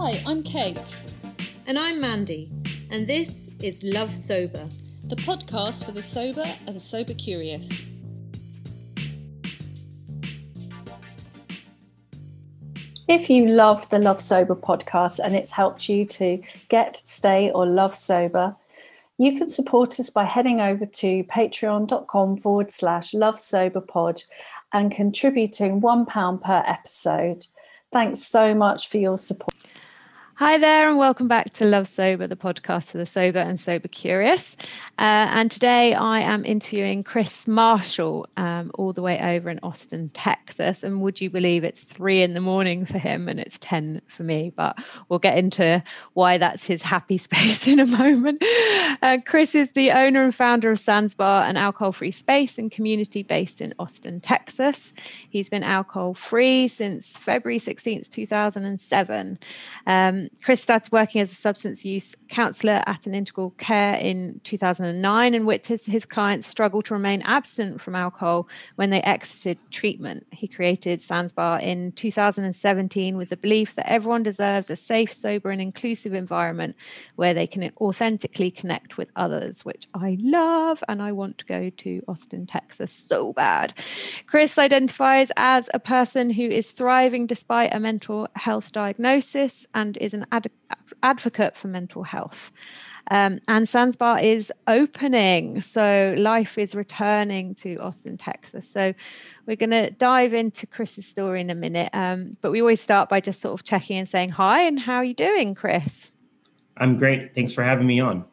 Hi, I'm Kate. And I'm Mandy, and this is Love Sober, the podcast for the sober and sober curious. If you love the Love Sober podcast and it's helped you to get, stay, or love sober, you can support us by heading over to patreon.com forward slash love sober pod and contributing £1 per episode. Thanks so much for your support. Hi there, and welcome back to Love Sober, the podcast for the sober and sober curious. Uh, and today I am interviewing Chris Marshall, um, all the way over in Austin, Texas. And would you believe it's three in the morning for him and it's 10 for me? But we'll get into why that's his happy space in a moment. Uh, Chris is the owner and founder of Sans Bar, an alcohol free space and community based in Austin, Texas. He's been alcohol free since February 16th, 2007. Um, Chris started working as a substance use counsellor at an integral care in 2009 and witnessed his clients struggle to remain absent from alcohol when they exited treatment. He created Sans Bar in 2017 with the belief that everyone deserves a safe, sober, and inclusive environment where they can authentically connect with others, which I love. And I want to go to Austin, Texas so bad. Chris identifies as a person who is thriving despite a mental health diagnosis and is an ad- advocate for mental health. Um, and Sans Bar is opening. So life is returning to Austin, Texas. So we're going to dive into Chris's story in a minute. Um, but we always start by just sort of checking and saying hi and how are you doing, Chris? I'm great. Thanks for having me on.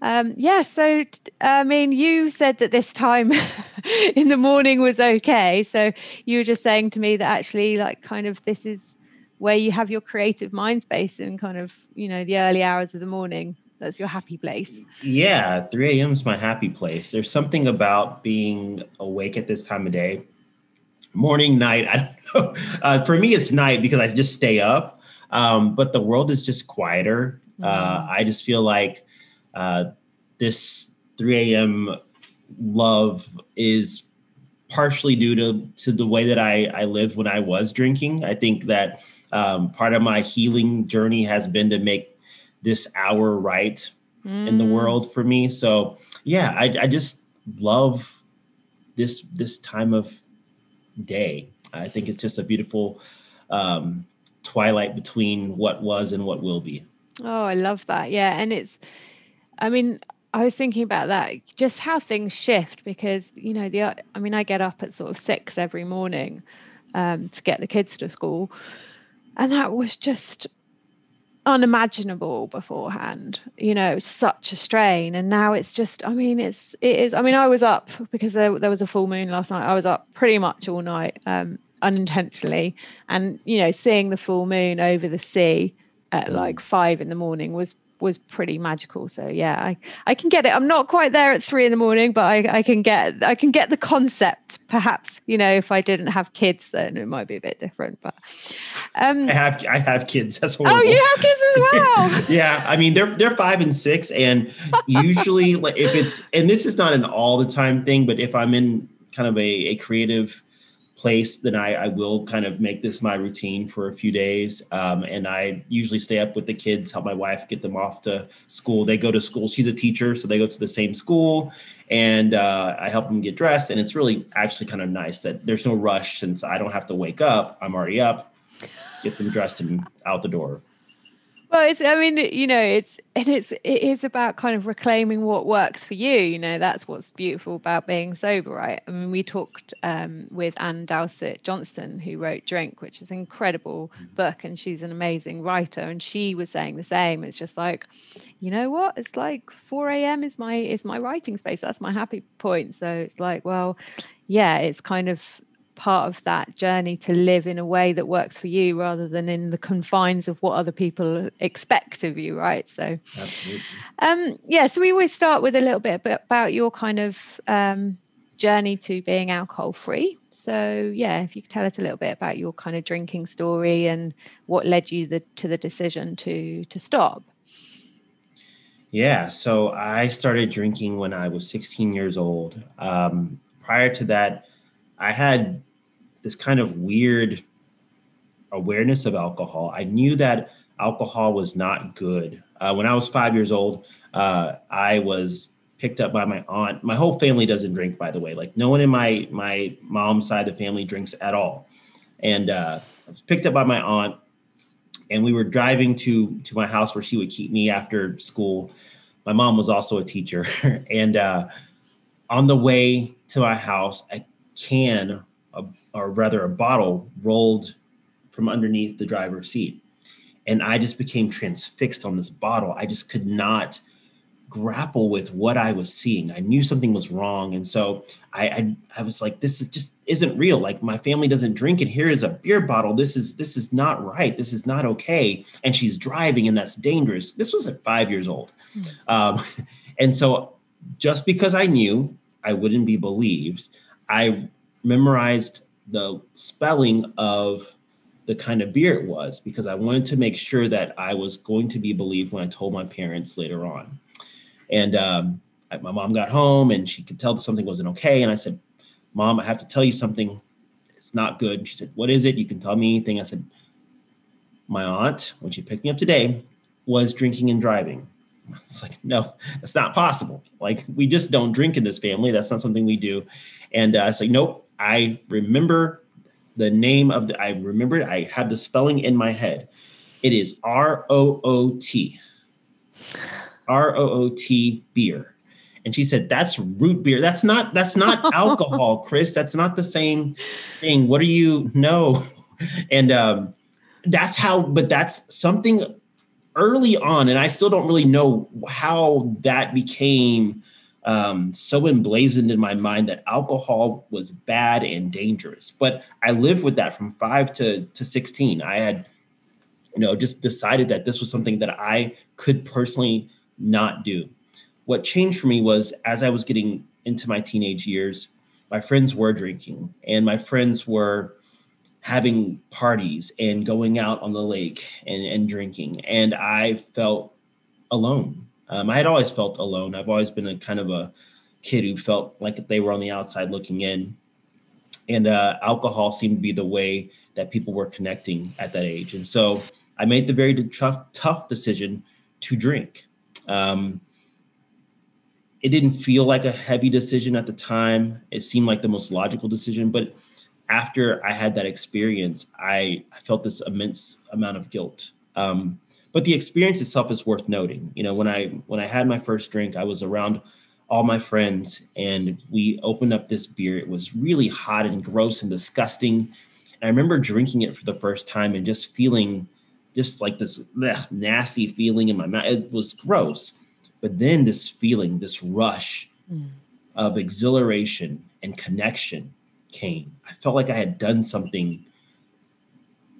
Um, yeah, so I mean, you said that this time in the morning was okay. So you were just saying to me that actually, like, kind of, this is where you have your creative mind space in kind of you know the early hours of the morning that's your happy place. Yeah 3 a.m is my happy place. There's something about being awake at this time of day. Morning night i don't know. Uh, for me it's night because i just stay up um, but the world is just quieter. Uh, uh, i just feel like uh, this 3 a.m love is partially due to to the way that i i lived when i was drinking. I think that um, part of my healing journey has been to make this hour right mm. in the mm. world for me. So yeah, I, I just love this this time of day. I think it's just a beautiful um, twilight between what was and what will be. Oh, I love that. Yeah, and it's, I mean, I was thinking about that, just how things shift because you know the. I mean, I get up at sort of six every morning um, to get the kids to school, and that was just unimaginable beforehand you know such a strain. And now it's just i mean it's it is i mean i was up because there, there was a full moon last night. I was up pretty much all night um unintentionally. And you know seeing the full moon over the sea at like five in the morning was was pretty magical. So yeah, I, I can get it. I'm not quite there at three in the morning, but I, I can get I can get the concept. Perhaps you know if I didn't have kids, then it might be a bit different. But um, I have I have kids. That's horrible. Oh, you have kids as well. yeah, I mean they're they're five and six, and usually like if it's and this is not an all the time thing, but if I'm in kind of a, a creative place, then I, I will kind of make this my routine for a few days. Um, and I usually stay up with the kids, help my wife get them off to school. They go to school. She's a teacher, so they go to the same school. And uh, I help them get dressed. And it's really actually kind of nice that there's no rush since I don't have to wake up. I'm already up, get them dressed and out the door. Well, it's, I mean, you know, it's, and it's, it is about kind of reclaiming what works for you. You know, that's what's beautiful about being sober, right? I mean, we talked um, with Ann Dowsett Johnston, who wrote Drink, which is an incredible mm-hmm. book, and she's an amazing writer. And she was saying the same. It's just like, you know what? It's like 4 a.m. is my, is my writing space. That's my happy point. So it's like, well, yeah, it's kind of part of that journey to live in a way that works for you rather than in the confines of what other people expect of you right? So Absolutely. um yeah so we always start with a little bit about your kind of um journey to being alcohol free so yeah if you could tell us a little bit about your kind of drinking story and what led you the, to the decision to to stop. Yeah so i started drinking when i was 16 years old. Um, prior to that i had this kind of weird awareness of alcohol. I knew that alcohol was not good. Uh, when I was five years old, uh, I was picked up by my aunt. My whole family doesn't drink, by the way. Like no one in my my mom's side of the family drinks at all. And uh, I was picked up by my aunt, and we were driving to to my house where she would keep me after school. My mom was also a teacher, and uh, on the way to my house, a can, or rather a bottle, rolled from underneath the driver's seat, and I just became transfixed on this bottle. I just could not grapple with what I was seeing. I knew something was wrong, and so I, I, I was like, "This is just isn't real. Like my family doesn't drink it. Here is a beer bottle. This is this is not right. This is not okay." And she's driving, and that's dangerous. This was at five years old, mm. um, and so just because I knew I wouldn't be believed, I memorized the spelling of the kind of beer it was because I wanted to make sure that I was going to be believed when I told my parents later on. And um, I, my mom got home and she could tell that something wasn't okay. And I said, Mom, I have to tell you something. It's not good. She said, What is it? You can tell me anything. I said, My aunt, when she picked me up today, was drinking and driving. It's like, no, that's not possible. Like, we just don't drink in this family. That's not something we do. And uh, I was like, nope, I remember the name of the, I remember, it, I have the spelling in my head. It is R O O T. R O O T beer. And she said, That's root beer. That's not, that's not alcohol, Chris. That's not the same thing. What do you know? And um, that's how, but that's something early on, and I still don't really know how that became um, so emblazoned in my mind that alcohol was bad and dangerous. But I lived with that from five to, to 16. I had, you know, just decided that this was something that I could personally not do. What changed for me was as I was getting into my teenage years, my friends were drinking and my friends were having parties and going out on the lake and, and drinking. And I felt alone. Um, I had always felt alone. I've always been a kind of a kid who felt like they were on the outside looking in. And uh, alcohol seemed to be the way that people were connecting at that age. And so I made the very tough, tough decision to drink. Um, it didn't feel like a heavy decision at the time. It seemed like the most logical decision, but after I had that experience, I, felt this immense amount of guilt. Um, but the experience itself is worth noting. You know, when I when I had my first drink, I was around all my friends and we opened up this beer. It was really hot and gross and disgusting. And I remember drinking it for the first time and just feeling just like this ugh, nasty feeling in my mouth. It was gross. But then this feeling, this rush mm. of exhilaration and connection came. I felt like I had done something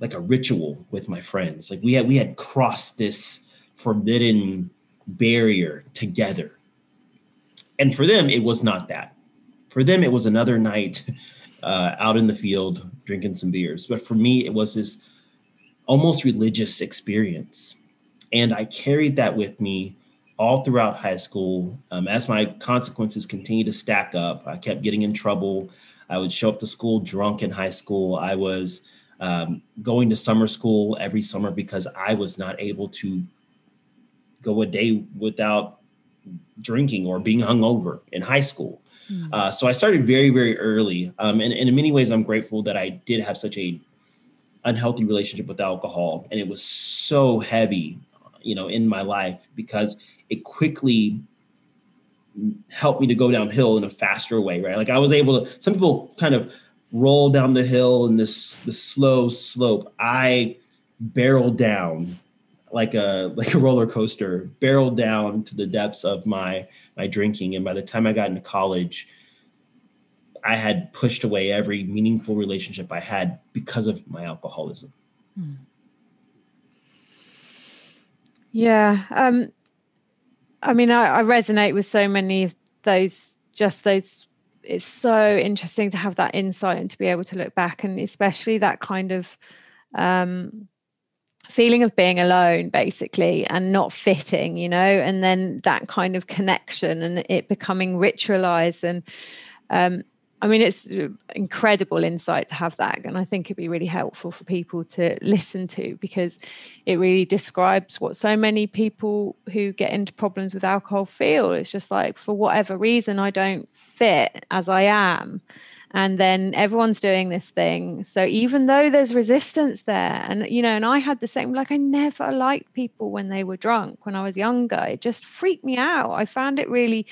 like a ritual with my friends. Like we had we had crossed this forbidden barrier together. And for them, it was not that. For them, it was another night uh, out in the field drinking some beers. But for me, it was this almost religious experience. And I carried that with me all throughout high school. Um, as my consequences continued to stack up, I kept getting in trouble. I would show up to school drunk in high school. I was um, going to summer school every summer because I was not able to go a day without drinking or being hungover in high school. Mm. Uh, so I started very, very early. Um, and, and in many ways, I'm grateful that I did have such a unhealthy relationship with alcohol and it was so heavy you know in my life because it quickly helped me to go downhill in a faster way right like i was able to some people kind of roll down the hill in this this slow slope i barreled down like a like a roller coaster barreled down to the depths of my my drinking and by the time i got into college I had pushed away every meaningful relationship I had because of my alcoholism. Hmm. Yeah. Um, I mean, I, I resonate with so many of those, just those. It's so interesting to have that insight and to be able to look back, and especially that kind of um, feeling of being alone, basically, and not fitting, you know, and then that kind of connection and it becoming ritualized and um, I mean, it's uh, incredible insight to have that. And I think it'd be really helpful for people to listen to because it really describes what so many people who get into problems with alcohol feel. It's just like, for whatever reason, I don't fit as I am. And then everyone's doing this thing. So even though there's resistance there, and, you know, and I had the same, like, I never liked people when they were drunk when I was younger. It just freaked me out. I found it really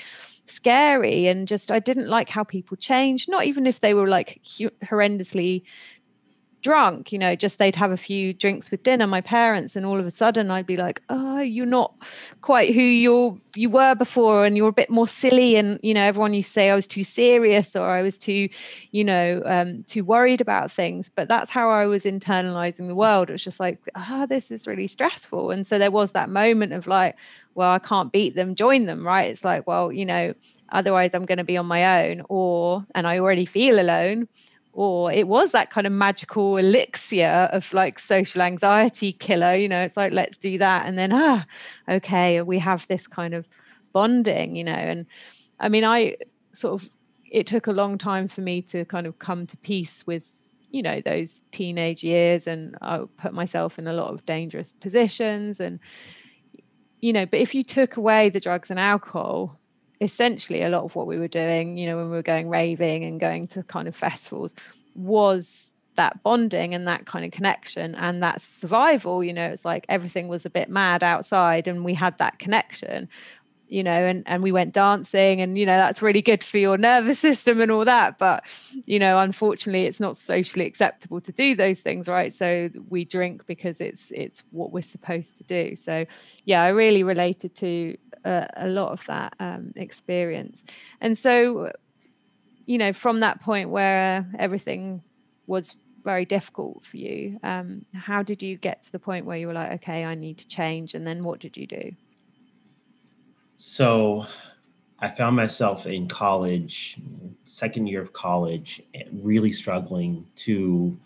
scary and just I didn't like how people changed not even if they were like horrendously drunk you know just they'd have a few drinks with dinner my parents and all of a sudden I'd be like oh you're not quite who you're you were before and you're a bit more silly and you know everyone used to say I was too serious or I was too you know um, too worried about things. But that's how I was internalizing the world. It was just like ah oh, this is really stressful. And so there was that moment of like well, I can't beat them, join them, right? It's like, well, you know, otherwise I'm going to be on my own, or, and I already feel alone, or it was that kind of magical elixir of like social anxiety killer, you know, it's like, let's do that. And then, ah, okay, we have this kind of bonding, you know, and I mean, I sort of, it took a long time for me to kind of come to peace with you know those teenage years and I put myself in a lot of dangerous positions and you know, but if you took away the drugs and alcohol, essentially a lot of what we were doing, you know, when we were going raving and going to kind of festivals was that bonding and that kind of connection and that survival you know it's like everything was a bit mad outside and we had that connection you know and and we went dancing and you know that's really good for your nervous system and all that. But you know unfortunately it's not socially acceptable to do those things right? So we drink because it's it's what we're supposed to do. So yeah i really related to uh, a lot of that um, experience. And so you know from that point where everything was very difficult for you um, how did you get to the point where you were like okay i need to change and then what did you do so I found myself in college, second year of college, really struggling to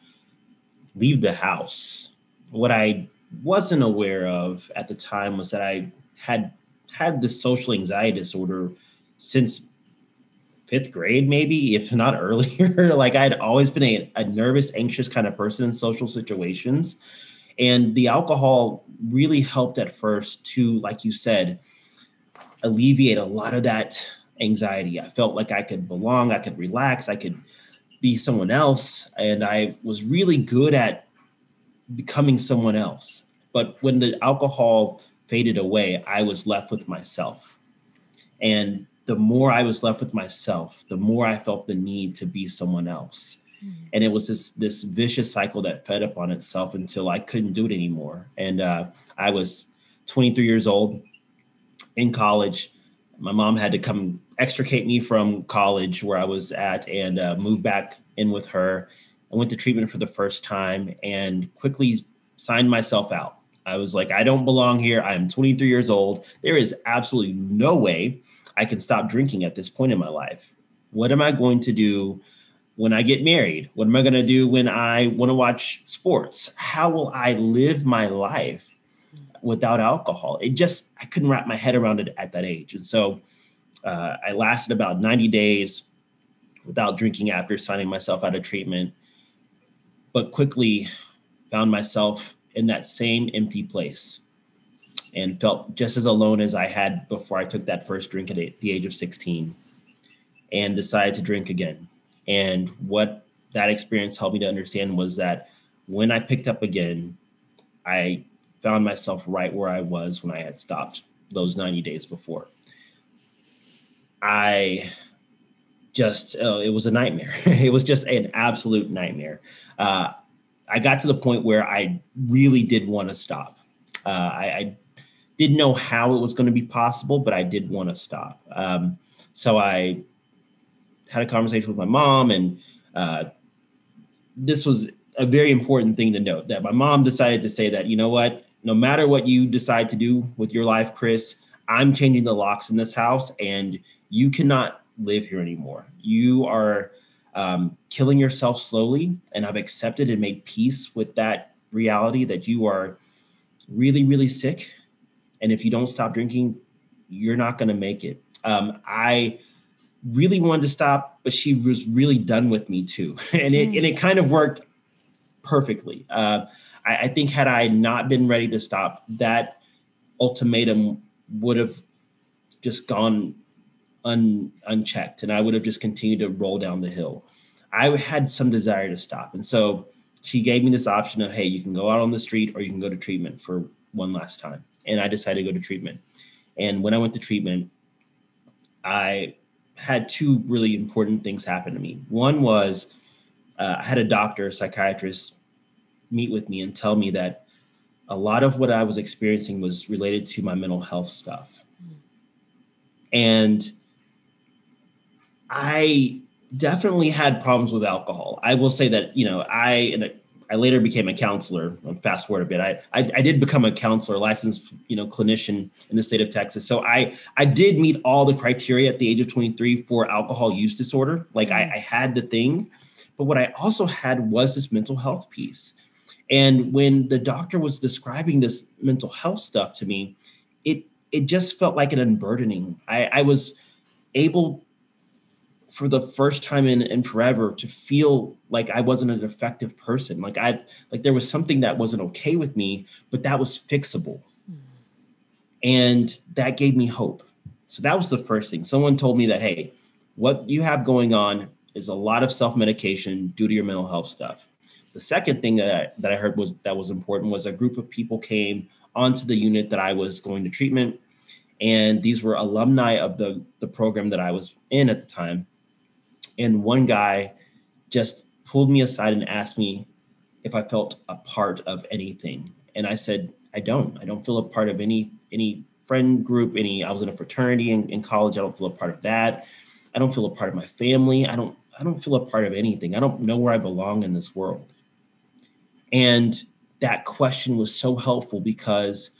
leave the house. What I wasn't aware of at the time was that I had had this social anxiety disorder since fifth grade, maybe, if not earlier. like I had always been a, a nervous, anxious kind of person in social situations. And the alcohol really helped at first to, like you said, alleviate a lot of that anxiety. I felt like I could belong, I could relax, I could be someone else. And I was really good at becoming someone else. But when the alcohol faded away, I was left with myself. And the more I was left with myself, the more I felt the need to be someone else. Mm-hmm. And it was this this vicious cycle that fed up on itself until I couldn't do it anymore. And uh, I was 23 years old in college. My mom had to come extricate me from college where I was at and uh, move back in with her. I went to treatment for the first time and quickly signed myself out. I was like, I don't belong here. I'm 23 years old. There is absolutely no way I can stop drinking at this point in my life. What am I going to do when I get married? What am I going to do when I want to watch sports? How will I live my life without alcohol. It just I couldn't wrap my head around it at that age, and so uh, I lasted about 90 days without drinking after signing myself out of treatment, but quickly found myself in that same empty place and felt just as alone as I had before I took that first drink at the age of 16 and decided to drink again. And what that experience helped me to understand was that when I picked up again, I found myself right where I was when I had stopped those 90 days before. I just, uh, it was a nightmare. it was just an absolute nightmare. Uh, I got to the point where I really did want to stop. Uh, I, I, didn't know how it was going to be possible, but I did want to stop. Um, so I had a conversation with my mom, and uh, this was a very important thing to note that my mom decided to say that, you know what, no matter what you decide to do with your life, Chris, I'm changing the locks in this house and you cannot live here anymore. You are um, killing yourself slowly. And I've accepted and made peace with that reality that you are really, really sick. And if you don't stop drinking, you're not going to make it. Um, I really wanted to stop, but she was really done with me too. And it, mm. and it kind of worked perfectly. Uh, I, I think had I not been ready to stop, that ultimatum would have just gone un, unchecked and I would have just continued to roll down the hill. I had some desire to stop. And so she gave me this option of, hey, you can go out on the street or you can go to treatment for one last time. And I decided to go to treatment. And when I went to treatment, I had two really important things happen to me. One was uh, I had a doctor, a psychiatrist, meet with me and tell me that a lot of what I was experiencing was related to my mental health stuff. And I definitely had problems with alcohol. I will say that, you know, I, and I later became a counselor. Fast forward a bit. I, I, I did become a counselor, licensed you know clinician in the state of Texas. So I I did meet all the criteria at the age of 23 for alcohol use disorder. Like I, mm. I had the thing, but what I also had was this mental health piece. And when the doctor was describing this mental health stuff to me, it it just felt like an unburdening. I, I was able for the first time in, in forever to feel like I wasn't an effective person. Like I like there was something that wasn't okay with me, but that was fixable. Mm. And that gave me hope. So that was the first thing. Someone told me that, hey, what you have going on is a lot of self-medication due to your mental health stuff. The second thing that I, that I heard was that was important was a group of people came onto the unit that I was going to treatment. And these were alumni of the, the program that I was in at the time and one guy just pulled me aside and asked me if I felt a part of anything. And I said, I don't. I don't feel a part of any any friend group, any I was in a fraternity in, in college. I don't feel a part of that. I don't feel a part of my family. I don't I don't feel a part of anything. I don't know where I belong in this world. And that question was so helpful because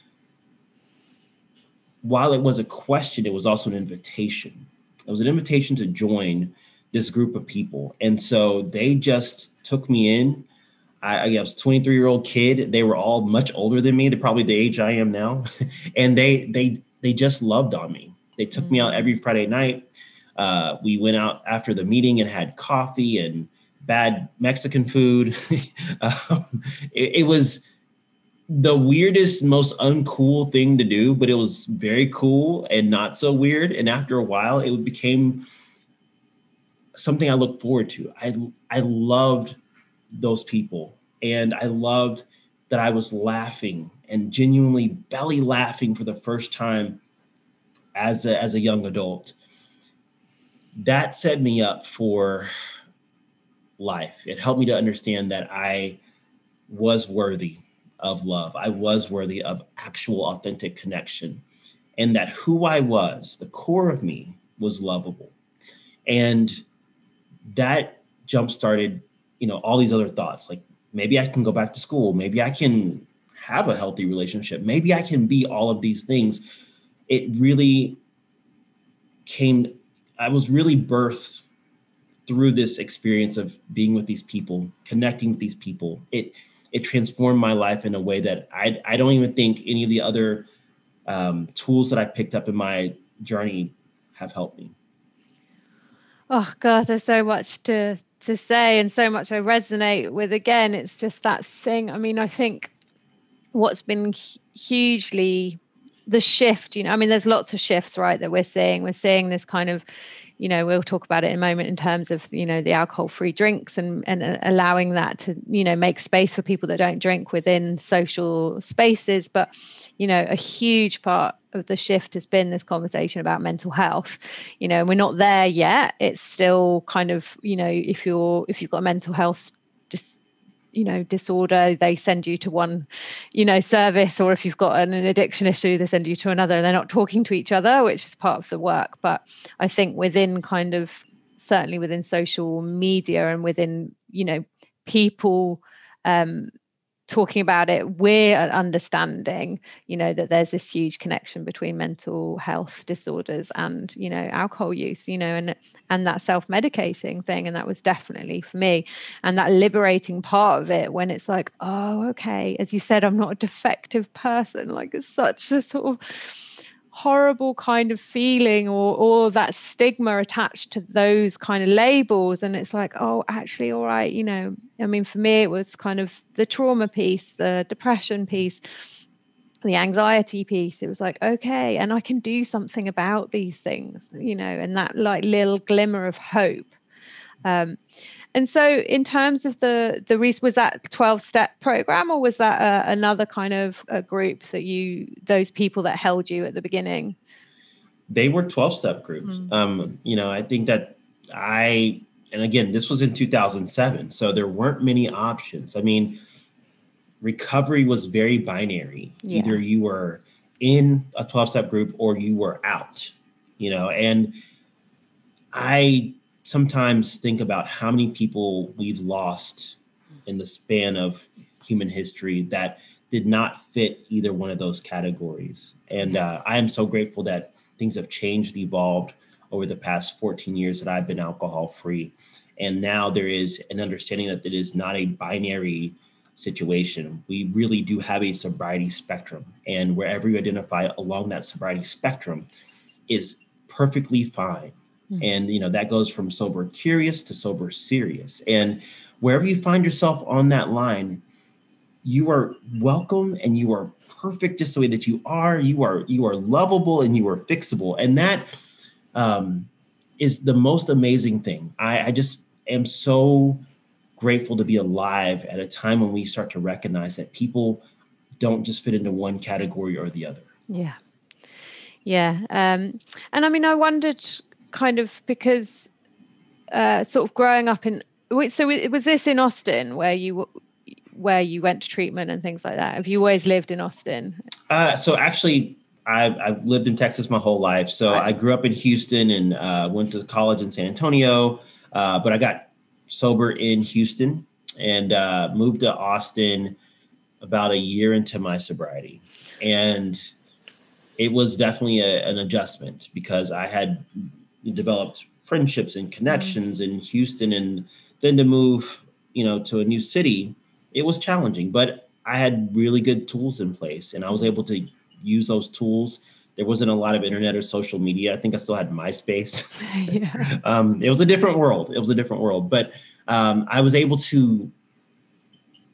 while it was a question, it was also an invitation. It was an invitation to join this group of people. And so they just took me in. I, I was 23 year old kid. They were all much older than me. They're probably the age I am now. and they, they, they just loved on me. They took mm-hmm. me out every Friday night. Uh, we went out after the meeting and had coffee and bad Mexican food. um, it, it was the weirdest, most uncool thing to do, but it was very cool and not so weird. And after a while, it became something I look forward to. I I loved those people and I loved that I was laughing and genuinely belly laughing for the first time as a, as a young adult. That set me up for life. It helped me to understand that I was worthy of love. I was worthy of actual authentic connection and that who I was, the core of me was lovable. And that jump started, you know, all these other thoughts like maybe I can go back to school, maybe I can have a healthy relationship, maybe I can be all of these things. It really came, I was really birthed through this experience of being with these people, connecting with these people. It it transformed my life in a way that I I don't even think any of the other um, tools that I picked up in my journey have helped me. Oh God, there's so much to to say and so much I resonate with. Again, it's just that thing. I mean, I think what's been hugely the shift, you know, I mean, there's lots of shifts, right, that we're seeing. We're seeing this kind of you know we'll talk about it in a moment in terms of you know the alcohol free drinks and and uh, allowing that to you know make space for people that don't drink within social spaces. But you know a huge part of the shift has been this conversation about mental health. You know and we're not there yet. It's still kind of you know if you're if you've got mental health just you know disorder they send you to one you know service or if you've got an, an, addiction issue they send you to another and they're not talking to each other which is part of the work. But i think within kind of certainly within social media and within you know people um talking about it we're uh, understanding you know that there's this huge connection between mental health disorders and you know alcohol use you know and and that self-medicating thing and that was definitely for me. And that liberating part of it when it's like oh okay as you said i'm not a defective person like it's such a sort of horrible kind of feeling or or that stigma attached to those kind of labels. And it's like oh actually all right you know i mean for me it was kind of the trauma piece the depression piece the anxiety piece. It was like okay and i can do something about these things you know and that like little glimmer of hope. Um, and so, in terms of the the was that twelve step program, or was that uh, another kind of a group that you those people that held you at the beginning? They were twelve step groups. Mm. Um, you know, I think that I and again, this was in two thousand seven, so there weren't many options. I mean, recovery was very binary. Yeah. Either you were in a twelve step group or you were out. You know, and I sometimes think about how many people we've lost in the span of human history that did not fit either one of those categories. And uh, I am so grateful that things have changed, evolved over the past 14 years that I've been alcohol free. And now there is an understanding that it is not a binary situation. We really do have a sobriety spectrum. And wherever you identify along that sobriety spectrum is perfectly fine. Mm-hmm. And you know that goes from sober curious to sober serious. And wherever you find yourself on that line, you are welcome and you are perfect just the way that you are. You are you are lovable and you are fixable. And that um, is the most amazing thing. I, I just am so grateful to be alive at a time when we start to recognize that people don't just fit into one category or the other. Yeah. Yeah. Um, and I mean, I wondered kind of because uh, sort of growing up in so was this in Austin where you where you went to treatment and things like that? Have you always lived in Austin? Uh, so actually, I, I've lived in Texas my whole life. So right. I grew up in Houston and uh, went to college in San Antonio, uh, but I got sober in Houston and uh, moved to Austin about a year into my sobriety, and it was definitely a, an adjustment because I had developed friendships and connections mm-hmm. in Houston, and then to move, you know, to a new city, it was challenging. But I had really good tools in place, and I was able to use those tools. There wasn't a lot of internet or social media. I think I still had MySpace. yeah. um, it was a different world. It was a different world, but um, I was able to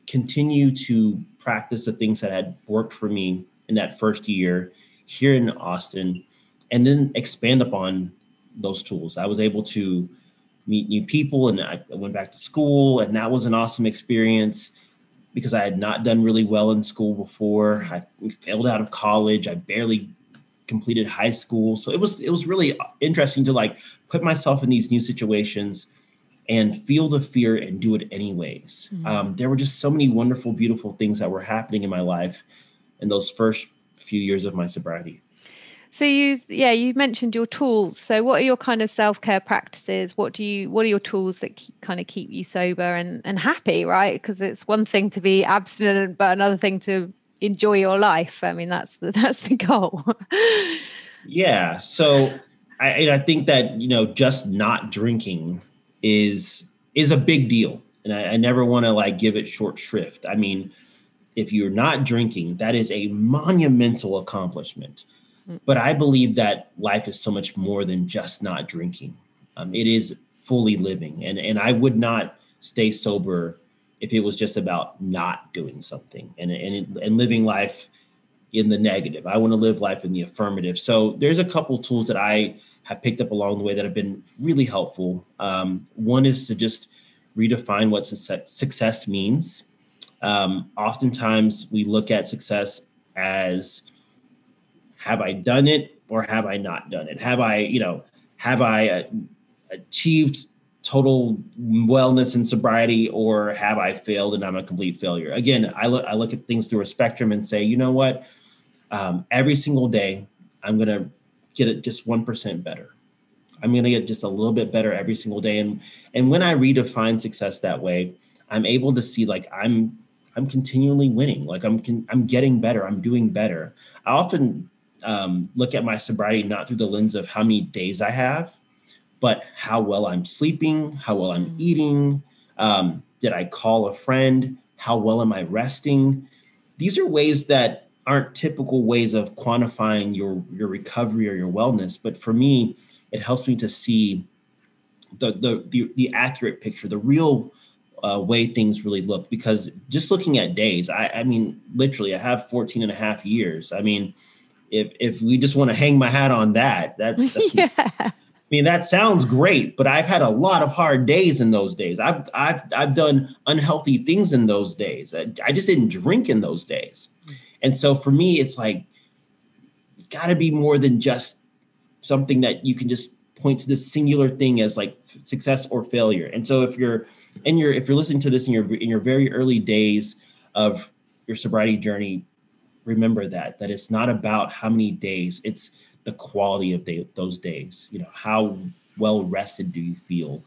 continue to practice the things that had worked for me in that first year here in Austin, and then expand upon those tools. I was able to meet new people and I went back to school and that was an awesome experience because I had not done really well in school before. I failed out of college. I barely completed high school. So it was it was really interesting to like put myself in these new situations and feel the fear and do it anyways. Mm-hmm. Um, there were just so many wonderful, beautiful things that were happening in my life in those first few years of my sobriety. So you, yeah, you mentioned your tools. So what are your kind of self care practices? What do you, what are your tools that keep, kind of keep you sober and and happy, right? Because it's one thing to be abstinent, but another thing to enjoy your life. I mean, that's the that's the goal. yeah. So I I think that you know just not drinking is is a big deal, and I, I never want to like give it short shrift. I mean, if you're not drinking, that is a monumental accomplishment but I believe that life is so much more than just not drinking. Um, it is fully living, and and I would not stay sober if it was just about not doing something and and and living life in the negative. I want to live life in the affirmative. So there's a couple tools that I have picked up along the way that have been really helpful. Um, one is to just redefine what success means. Um, oftentimes we look at success as have I done it or have I not done it? Have I, you know, have I uh, achieved total wellness and sobriety or have I failed and I'm a complete failure? Again, I look I look at things through a spectrum and say, you know what? Um, every single day, I'm gonna get it just one percent better. I'm gonna get just a little bit better every single day. And and when I redefine success that way, I'm able to see like I'm I'm continually winning. Like I'm I'm getting better. I'm doing better. I often um, look at my sobriety not through the lens of how many days I have, but how well I'm sleeping, how well I'm mm. eating. Um, did I call a friend? How well am I resting? These are ways that aren't typical ways of quantifying your your recovery or your wellness but for me it helps me to see the the the, the accurate picture the real uh, way things really look because just looking at days I, I mean literally i have 14 and a half years i mean if if we just want to hang my hat on that that that's yeah. I mean, that sounds great, but I've had a lot of hard days in those days. I've I've I've done unhealthy things in those days. I, I just didn't drink in those days. And so for me, it's like got to be more than just something that you can just point to this singular thing as like success or failure. And so if you're in your if you're listening to this in your in your very early days of your sobriety journey, remember that that it's not about how many days. It's the quality of day, those days. You know, how well rested do you feel?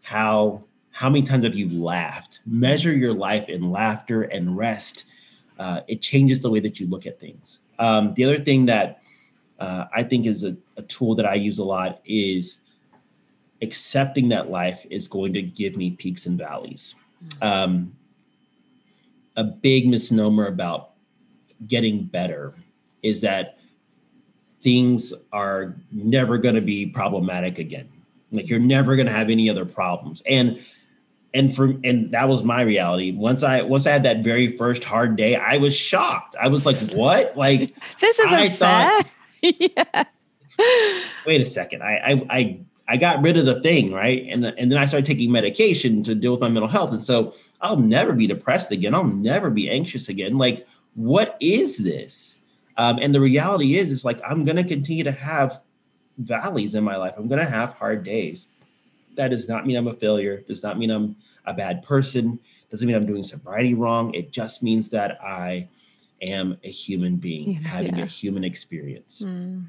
How how many times have you laughed? Measure your life in laughter and rest. Uh, it changes the way that you look at things. Um, the other thing that uh, I think is a, a tool that I use a lot is accepting that life is going to give me peaks and valleys. Mm. Um, a big misnomer about getting better is that things are never going to be problematic again. Like you're never going to have any other problems. And and for and that was my reality. Once I once I had that very first hard day, I was shocked. I was like, "What? Like this is I thought." yeah. Wait a second. I I I I got rid of the thing, right? And and then I started taking medication to deal with my mental health, and so I'll never be depressed again. I'll never be anxious again. Like, what is this? Um, and the reality is, is like I'm going to continue to have valleys in my life. I'm going to have hard days. That does not mean I'm a failure. Does not mean I'm a bad person. Doesn't mean I'm doing sobriety wrong. It just means that I am a human being having yeah. a human experience. Mm.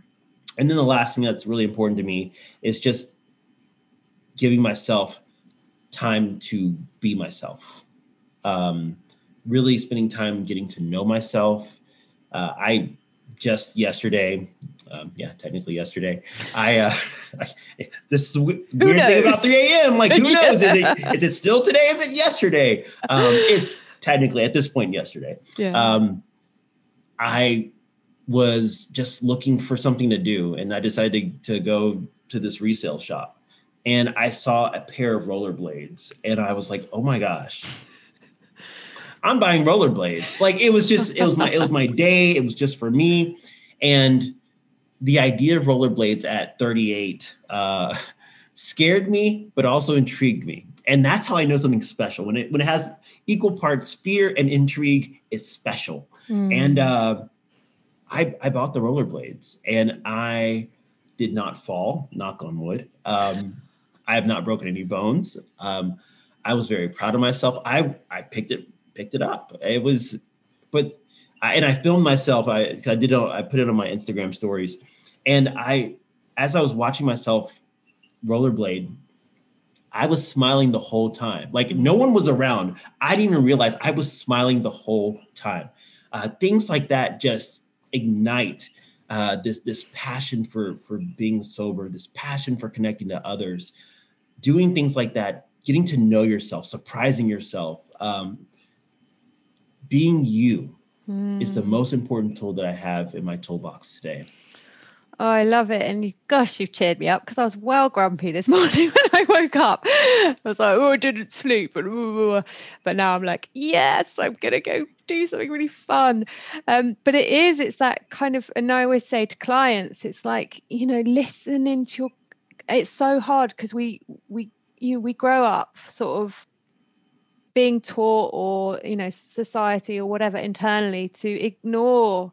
And then the last thing that's really important to me is just giving myself time to be myself. Um, really spending time getting to know myself, uh, I just yesterday, um, yeah, technically yesterday, I, uh, I this is a weird thing about 3 a.m. Like, who knows? Is, it, is it still today? Is it yesterday? Um, it's technically at this point yesterday. Yeah. Um, I was just looking for something to do, and I decided to, to go to this resale shop. And I saw a pair of rollerblades, and I was like, "Oh my gosh!" I'm buying rollerblades. Like it was just it was my it was my day. It was just for me, and the idea of rollerblades at 38 uh, scared me, but also intrigued me. And that's how I know something special when it when it has equal parts fear and intrigue. It's special. Mm. And uh, I I bought the rollerblades, and I did not fall. Knock on wood. Um, I have not broken any bones. Um, I was very proud of myself. I I picked it picked it up. It was, but I, and I filmed myself. I I did I put it on my Instagram stories, and I as I was watching myself rollerblade, I was smiling the whole time. Like no one was around. I didn't even realize I was smiling the whole time. Uh, things like that just ignite uh, this this passion for for being sober, this passion for connecting to others, doing things like that, getting to know yourself, surprising yourself. Um, being you mm. is the hmm. most important tool that I have in my toolbox today. Oh, I love it. And you, gosh, you've cheered me up because I was well grumpy this morning when I woke up. I was like, oh, I didn't sleep. But now I'm like, yes, I'm going to go do something really fun. Um, but it is, it's that kind of, and I always say to clients, it's like, you know, listening to your, it's so hard because we, we, you, we grow up sort of being taught or you know society or whatever internally to ignore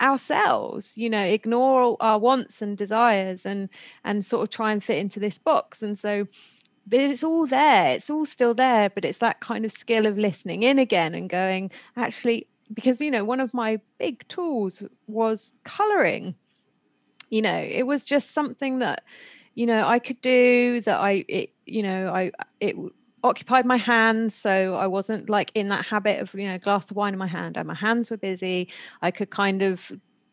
ourselves you know ignore our wants and desires and and sort of try and fit into this box. And so but it's all there it's all still there but it's that kind of skill of listening in again and going actually because you know one of my big tools was coloring. You know it was just something that you know i could do that i it you know i it occupied my hands so i wasn't like in that habit of you know glass of wine in my hand and my hands were busy i could kind of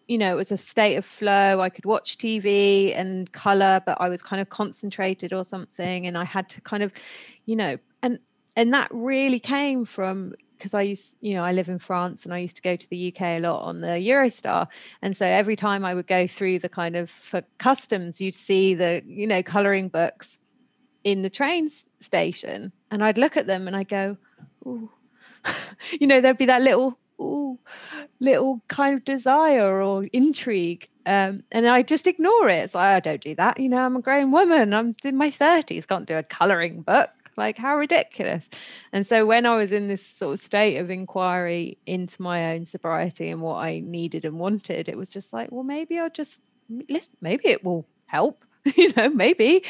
you know it was a state of flow i could watch tv and color but i was kind of concentrated or something and i had to kind of you know and and that really came from because I used, you know, I live in France and I used to go to the UK a lot on the Eurostar. And so every time I would go through the kind of for customs, you'd see the, you know, colouring books in the train station. And I'd look at them and I go, oh, you know, there'd be that little, ooh, little kind of desire or intrigue. Um, and I just ignore it. It's like, I don't do that. You know, I'm a grown woman. I'm in my 30s, can't do a colouring book. Like, how ridiculous. And so, when I was in this sort of state of inquiry into my own sobriety and what I needed and wanted, it was just like, well, maybe I'll just, maybe it will help, you know, maybe.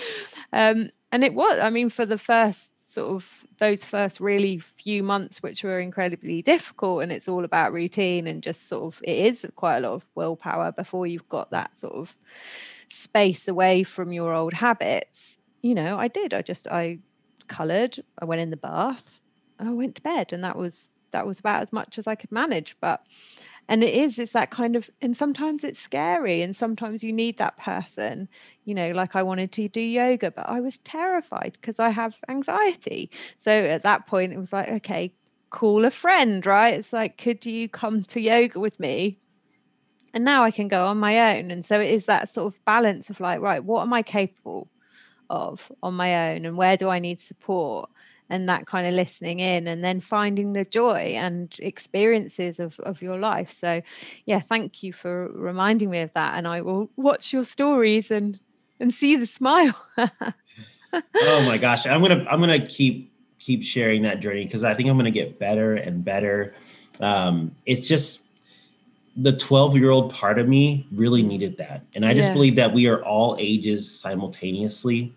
Um, and it was, I mean, for the first sort of those first really few months which were incredibly difficult and it's all about routine and just sort of it is quite a lot of willpower before you've got that sort of space away from your old habits. You know i did. I just i colored i went in the bath i went to bed and that was that was about as much as i could manage. But and it is it's that kind of and sometimes it's scary and sometimes you need that person you know like i wanted to do yoga but i was terrified because i have anxiety. So at that point it was like okay call a friend right? It's like could you come to yoga with me? And now i can go on my own. And so it is that sort of balance of like right what am i capable of on my own and where do i need support and that kind of listening in and then finding the joy and experiences of, of your life. So yeah thank you for reminding me of that and i will watch your stories and and see the smile. Oh my gosh i'm gonna i'm gonna keep keep sharing that journey because i think i'm gonna get better and better. Um it's just the 12 year old part of me really needed that and i just yeah. believe that we are all ages simultaneously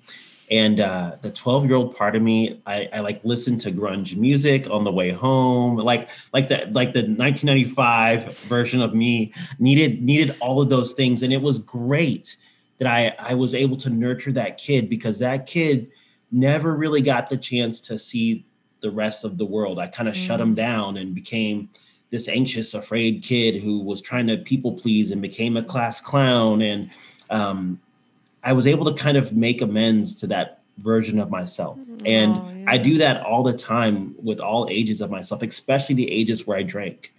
and uh, the 12 year old part of me I, I like listened to grunge music on the way home. Like like the like the 1995 version of me needed needed all of those things. And it was great that i i was able to nurture that kid because that kid never really got the chance to see the rest of the world. I kind of mm. shut him down and became this anxious afraid kid who was trying to people please and became a class clown. And um, I was able to kind of make amends to that version of myself. And oh, yeah. I do that all the time with all ages of myself, especially the ages where I drank.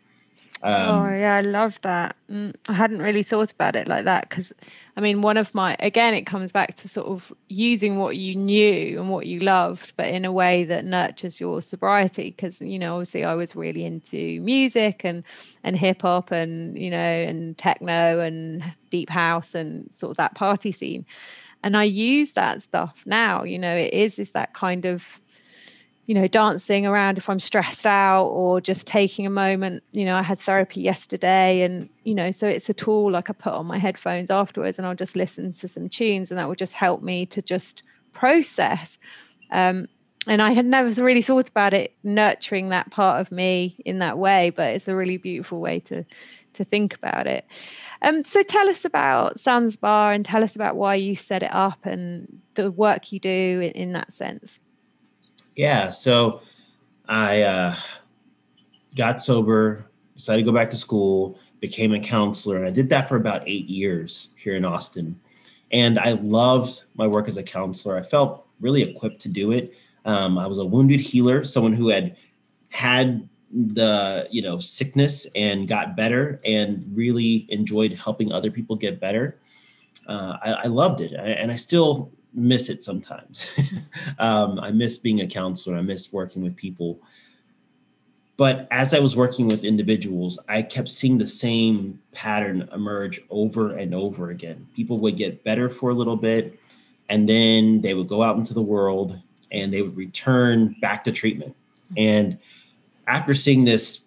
Um, oh yeah, I love that. Mm, I hadn't really thought about it like that because, I mean, one of my again, it comes back to sort of using what you knew and what you loved, but in a way that nurtures your sobriety. Because you know, obviously, I was really into music and and hip hop and you know and techno and deep house and sort of that party scene, and I use that stuff now. You know, it is is that kind of you know, dancing around if I'm stressed out or just taking a moment. You know, I had therapy yesterday and, you know, so it's a tool like I put on my headphones afterwards and I'll just listen to some tunes and that will just help me to just process. Um, and I had never really thought about it nurturing that part of me in that way, but it's a really beautiful way to to think about it. Um, so tell us about Sans Bar and tell us about why you set it up and the work you do in, in that sense. Yeah. So I uh, got sober, decided to go back to school, became a counselor, and I did that for about eight years here in Austin. And I loved my work as a counselor. I felt really equipped to do it. Um, I was a wounded healer, someone who had had the you know sickness and got better, and really enjoyed helping other people get better. Uh, I, I, loved it, I, and I still miss it sometimes. um, I miss being a counselor. I miss working with people. But as I was working with individuals, I kept seeing the same pattern emerge over and over again. People would get better for a little bit, and then they would go out into the world and they would return back to treatment. And after seeing this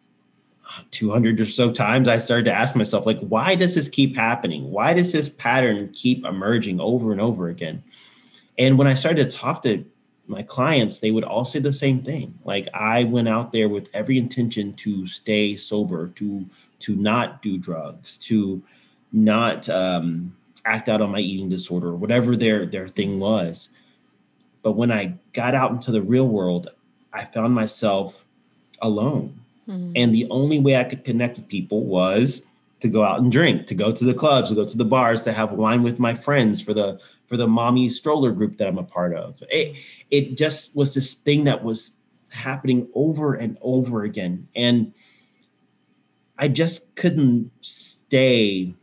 200 or so times, I started to ask myself, like, why does this keep happening? Why does this pattern keep emerging over and over again? And when I started to talk to my clients, they would all say the same thing. Like I went out there with every intention to stay sober, to to not do drugs, to not um, act out on my eating disorder, whatever their their thing was. But when I got out into the real world, I found myself alone. Mm-hmm. And the only way I could connect with people was to go out and drink, to go to the clubs, to go to the bars, to have wine with my friends for the for the mommy stroller group that I'm a part of. It it just was this thing that was happening over and over again. And I just couldn't stay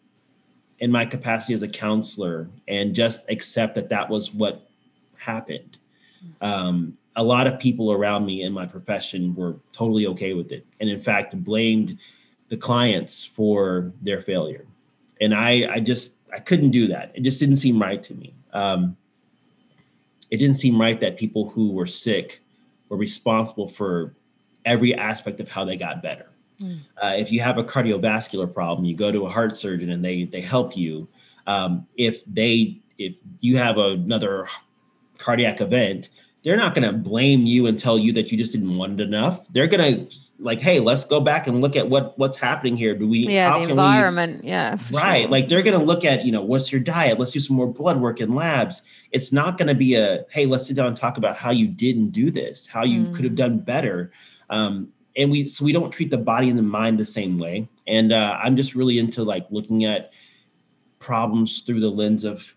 in my capacity as a counselor and just accept that that was what happened. Um, a lot of people around me in my profession were totally okay with it. And in fact, blamed the clients for their failure. And I, I just, I couldn't do that. It just didn't seem right to me. Um, it didn't seem right that people who were sick were responsible for every aspect of how they got better. Mm. Uh, if you have a cardiovascular problem, you go to a heart surgeon and they they help you. Um, if they if you have another cardiac event, they're not going to blame you and tell you that you just didn't want it enough. They're going to like, hey, let's go back and look at what what's happening here. Do we? Yeah, the environment. We, yeah, right. Sure. Like they're going to look at you know what's your diet. Let's do some more blood work in labs. It's not going to be a hey, let's sit down and talk about how you didn't do this, how you mm. could have done better. Um, and we so we don't treat the body and the mind the same way. And uh, I'm just really into like looking at problems through the lens of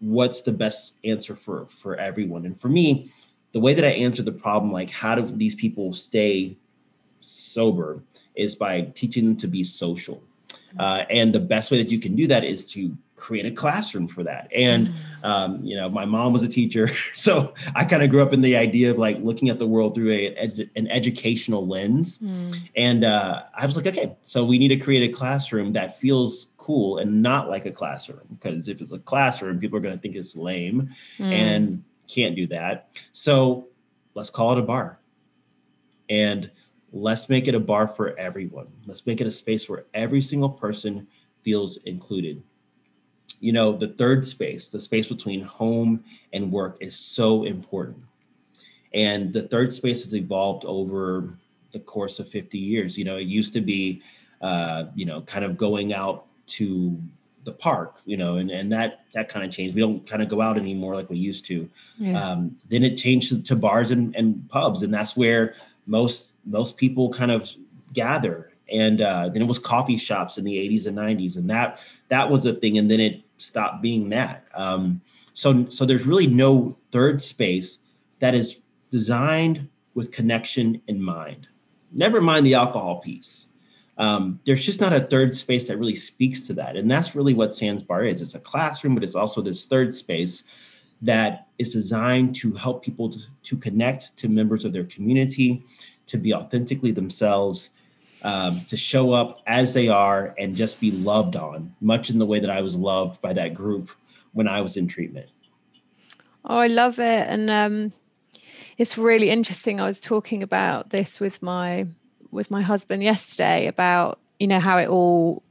what's the best answer for for everyone. And for me, the way that I answer the problem, like how do these people stay sober, is by teaching them to be social. Uh, and the best way that you can do that is to create a classroom for that. And, mm. um, you know, my mom was a teacher. So I kind of grew up in the idea of like looking at the world through a, an educational lens. Mm. And uh, I was like, okay, so we need to create a classroom that feels cool and not like a classroom. Because if it's a classroom, people are going to think it's lame mm. and can't do that. So let's call it a bar. And let's make it a bar for everyone. Let's make it a space where every single person feels included. You know, the third space, the space between home and work, is so important. And the third space has evolved over the course of 50 years. You know, it used to be, uh, you know, kind of going out to the park, you know, and, and that that kind of changed. We don't kind of go out anymore like we used to. Yeah. Um, then it changed to, to bars and, and pubs, and that's where most most people kind of gather. And uh, then it was coffee shops in the 80s and 90s, and that that was a thing. And then it stopped being that. Um, so so there's really no third space that is designed with connection in mind. Never mind the alcohol piece. Um, there's just not a third space that really speaks to that. And that's really what Sans Bar is. It's a classroom, but it's also this third space that is designed to help people to, to connect to members of their community, to be authentically themselves, um, to show up as they are and just be loved on, much in the way that I was loved by that group when I was in treatment. Oh, I love it. And um, it's really interesting. I was talking about this with my with my husband yesterday about you know how it all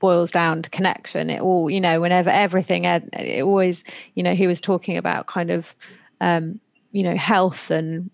boils down to connection. It all you know whenever everything it always you know he was talking about kind of um you know health and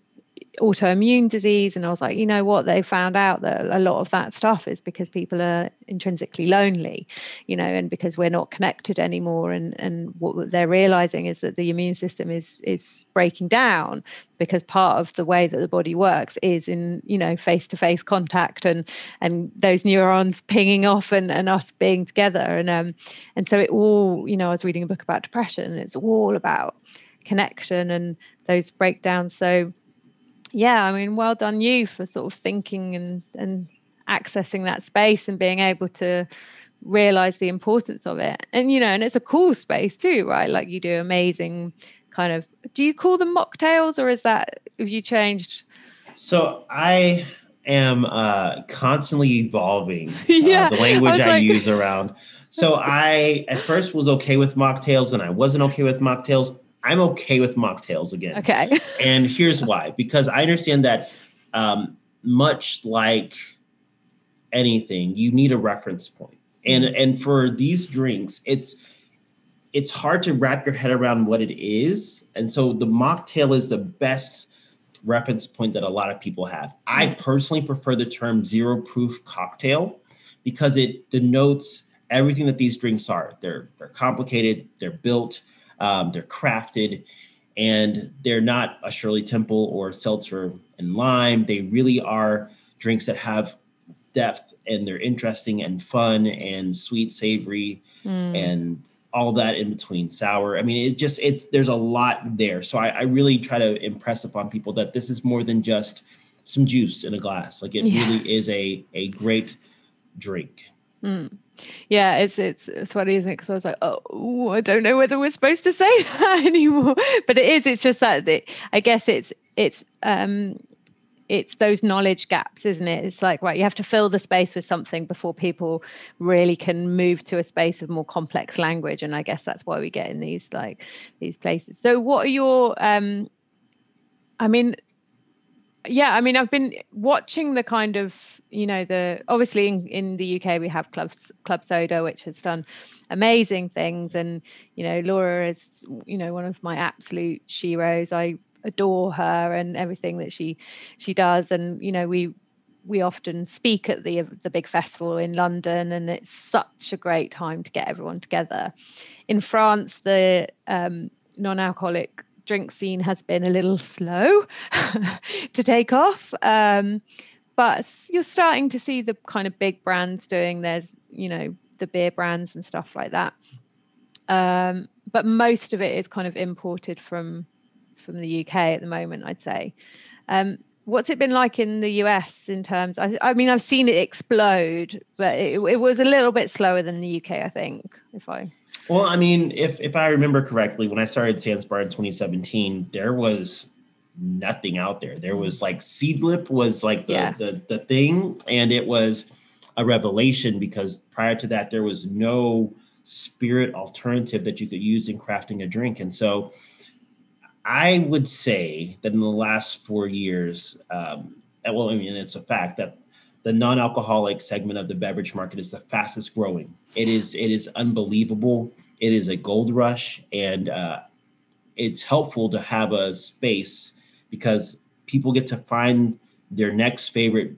autoimmune disease and i was like you know what? They found out that a lot of that stuff is because people are intrinsically lonely you know and because we're not connected anymore and and what they're realizing is that the immune system is is breaking down because part of the way that the body works is in you know face to face contact and and those neurons pinging off and and us being together. And um and so it all you know i was reading a book about depression it's all about connection and those breakdowns. So yeah, I mean, well done you for sort of thinking and and accessing that space and being able to realize the importance of it. And you know, and it's a cool space too, right? Like you do amazing kind of do you call them mocktails or is that have you changed? So I am uh constantly evolving uh, yeah, the language I, I like... use around. So I at first was okay with mocktails and I wasn't okay with mocktails. I'm okay with mocktails again. Okay. and here's why because I understand that um, much like anything, you need a reference point. And mm-hmm. and for these drinks, it's it's hard to wrap your head around what it is. And so the mocktail is the best reference point that a lot of people have. I mm-hmm. personally prefer the term zero proof cocktail because it denotes everything that these drinks are. They're they're complicated, they're built, um, they're crafted and they're not a Shirley Temple or seltzer and lime. They really are drinks that have depth and they're interesting and fun and sweet, savory, mm. and all that in between sour i mean it just it's there's a lot there so I, I, really try to impress upon people that this is more than just some juice in a glass like it yeah. really is a a great drink mm. yeah it's it's it's funny isn't it? Because i was like oh i don't know whether we're supposed to say that anymore. But it is it's just that it, i guess it's it's um it's those knowledge gaps isn't it? It's like right you have to fill the space with something before people really can move to a space of more complex language and i guess that's why we get in these like these places. So what are your um i mean yeah i mean i've been watching the kind of you know the obviously in, in the uk we have clubs club soda which has done amazing things. And you know laura is you know one of my absolute sheroes. I adore her and everything that she she does. And you know we we often speak at the the big festival in London and it's such a great time to get everyone together. In France the um, non-alcoholic drink scene has been a little slow to take off um, but you're starting to see the kind of big brands doing there's you know the beer brands and stuff like that um, but most of it is kind of imported from from the UK at the moment, I'd say. Um, what's it been like in the US in terms? I, I mean, I've seen it explode, but it, it, was a little bit slower than the UK, I think. If I well, I mean, if if I remember correctly, when I started Sans Bar in 2017, there was nothing out there. There was like Seedlip was like the, yeah. the the thing, and it was a revelation because prior to that there was no spirit alternative that you could use in crafting a drink, and so I would say that in the last four years, um, well, I mean, it's a fact that the non-alcoholic segment of the beverage market is the fastest growing. It is it is unbelievable. It is a gold rush, and uh, it's helpful to have a space because people get to find their next favorite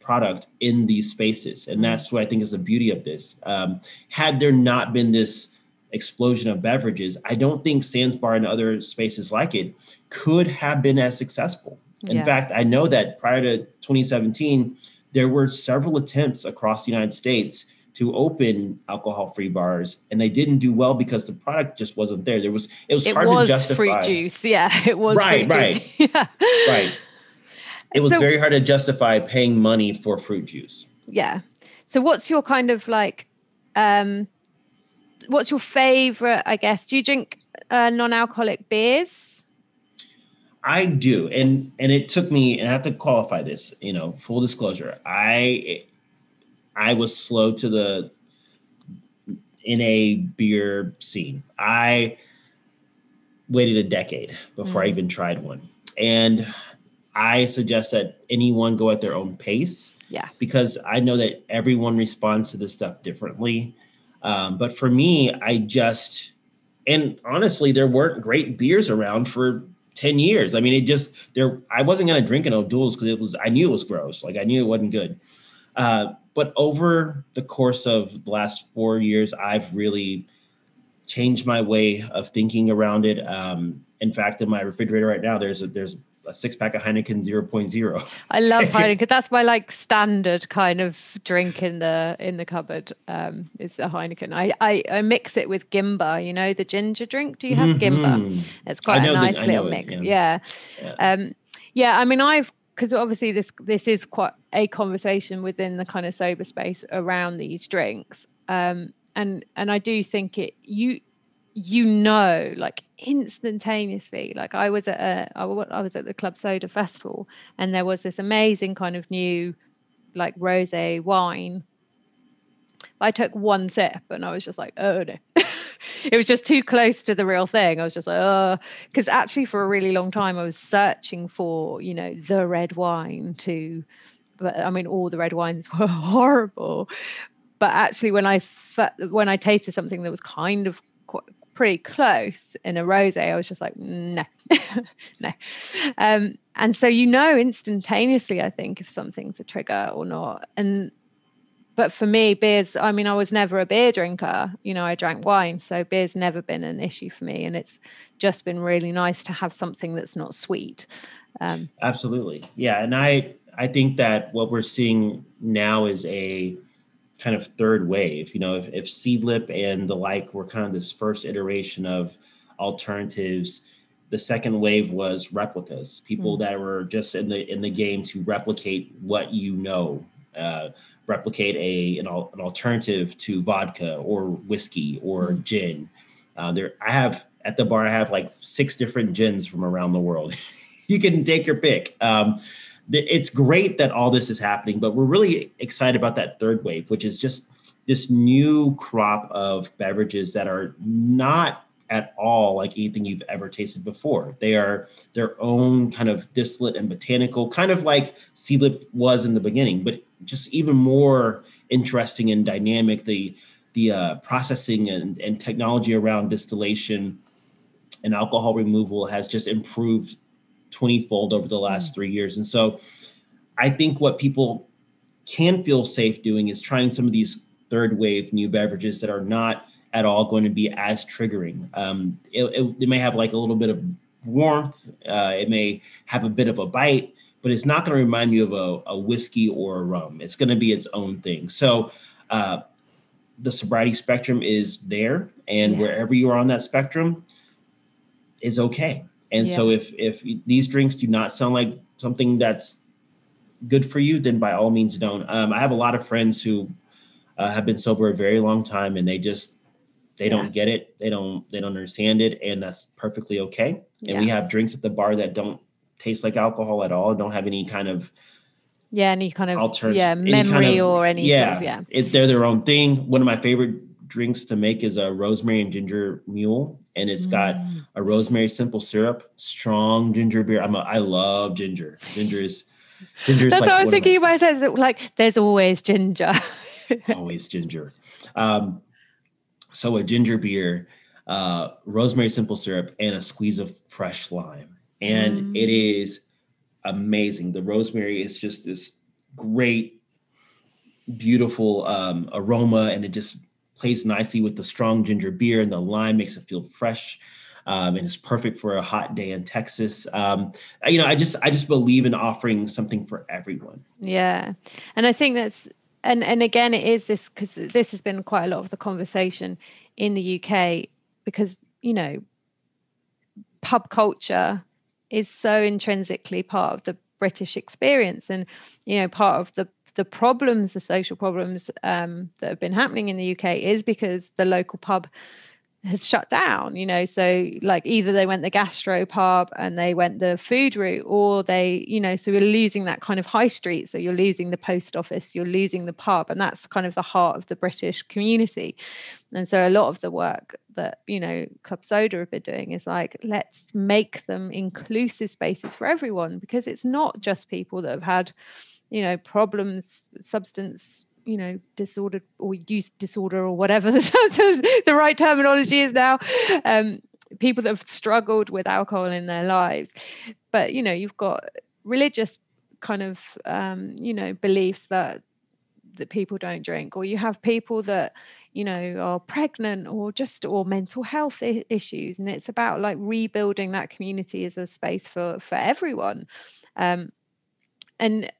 product in these spaces, and mm-hmm. that's what I think is the beauty of this. Um, had there not been this explosion of beverages, I don't think Sans Bar and other spaces like it could have been as successful. In yeah. fact, I know that prior to 2017, there were several attempts across the United States to open alcohol-free bars, and they didn't do well because the product just wasn't there. There was it was it hard was to justify. Fruit juice, yeah, it was right, right, yeah. right. It was so, very hard to justify paying money for fruit juice. Yeah. So, what's your kind of like? um what's your favorite? I guess. Do you drink uh, non-alcoholic beers? I do, and and it took me. And I have to qualify this. You know, full disclosure. I I was slow to the in a beer scene. I waited a decade before mm. I even tried one, and I suggest that anyone go at their own pace. Yeah. Because I know that everyone responds to this stuff differently. Um, but for me, I just, and honestly, there weren't great beers around for 10 years. I mean, it just, there, I wasn't to drink an O'Doul's because it was, I knew it was gross. Like I knew it wasn't good. Uh, but over the course of the last four years, I've really changed my way of thinking around it. Um, in fact, in my refrigerator right now, there's a, there's a six pack of Heineken 0.0. I love Heineken. That's my like standard kind of drink in the in the cupboard. Um, is a Heineken. I, I, I mix it with Gimba. You know the ginger drink. Do you have mm-hmm. Gimba? It's quite a nice little it, mix. Yeah. Yeah. yeah. Um, yeah. I mean, I've because obviously this this is quite a conversation within the kind of sober space around these drinks. Um, and and I do think it you you know like instantaneously. Like i was at a I was at the club soda festival and there was this amazing kind of new like rose wine. I took one sip and i was just like oh no. It was just too close to the real thing. I was just like oh because actually for a really long time i was searching for you know the red wine to but i mean all the red wines were horrible. But actually when i when i tasted something that was kind of pretty close in a rose, I was just like, no, no. Um, and so you know instantaneously, I think, if something's a trigger or not. And but for me, beers, I mean, I was never a beer drinker. You know, I drank wine. So beer's never been an issue for me. And it's just been really nice to have something that's not sweet. Um, Absolutely. Yeah. And I I think that what we're seeing now is a kind of third wave. You know, if, if Seedlip and the like were kind of this first iteration of alternatives, the second wave was replicas, people mm. that were just in the in the game to replicate what you know, uh, replicate a an, an, alternative to vodka or whiskey or mm. gin. Uh, there, I have at the bar, I have like six different gins from around the world. you can take your pick. Um, it's great that all this is happening, but we're really excited about that third wave, which is just this new crop of beverages that are not at all like anything you've ever tasted before. They are their own kind of distillate and botanical, kind of like Seedlip was in the beginning, but just even more interesting and dynamic. The the uh, processing and, and technology around distillation and alcohol removal has just improved 20 fold over the last mm. three years. And so I think what people can feel safe doing is trying some of these third wave new beverages that are not at all going to be as triggering. Um, it, it, it, may have like a little bit of warmth, uh, it may have a bit of a bite, but it's not going to remind you of a, a, whiskey or a rum. It's going to be its own thing. So, uh, the sobriety spectrum is there, and yeah. wherever you are on that spectrum is okay. And yeah. so, if if these drinks do not sound like something that's good for you, then by all means don't. Um, I have a lot of friends who uh, have been sober a very long time, and they just they yeah. don't get it they don't they don't understand it and that's perfectly okay and yeah. we have drinks at the bar that don't taste like alcohol at all don't have any kind of yeah any kind of alternative yeah memory kind of, or any yeah sort of, yeah it, they're their own thing one of my favorite drinks to make is a rosemary and ginger mule and it's mm. got a rosemary simple syrup strong ginger beer i'm a, i love ginger ginger is ginger that's like what i was thinking about it like there's always ginger always ginger um so a ginger beer, uh, rosemary simple syrup, and a squeeze of fresh lime. And mm. it is amazing. The rosemary is just this great, beautiful um, aroma, and it just plays nicely with the strong ginger beer, and the lime makes it feel fresh. Um, and it's perfect for a hot day in Texas. Um, you know, I just I just believe in offering something for everyone. Yeah, and I think that's and and again it is this because this has been quite a lot of the conversation in the UK because you know pub culture is so intrinsically part of the British experience and you know part of the the problems the social problems um, that have been happening in the UK is because the local pub has shut down you know so like either they went the gastro pub and they went the food route or they you know so we're losing that kind of high street. So you're losing the post office you're losing the pub and that's kind of the heart of the british community. And so a lot of the work that you know club soda have been doing is like let's make them inclusive spaces for everyone because it's not just people that have had you know problems substance you know disordered or use disorder or whatever the, the right terminology is now um, people that have struggled with alcohol in their lives. But you know you've got religious kind of um, you know beliefs that that people don't drink or you have people that you know are pregnant or just or mental health I- issues and it's about like rebuilding that community as a space for for everyone. Um, and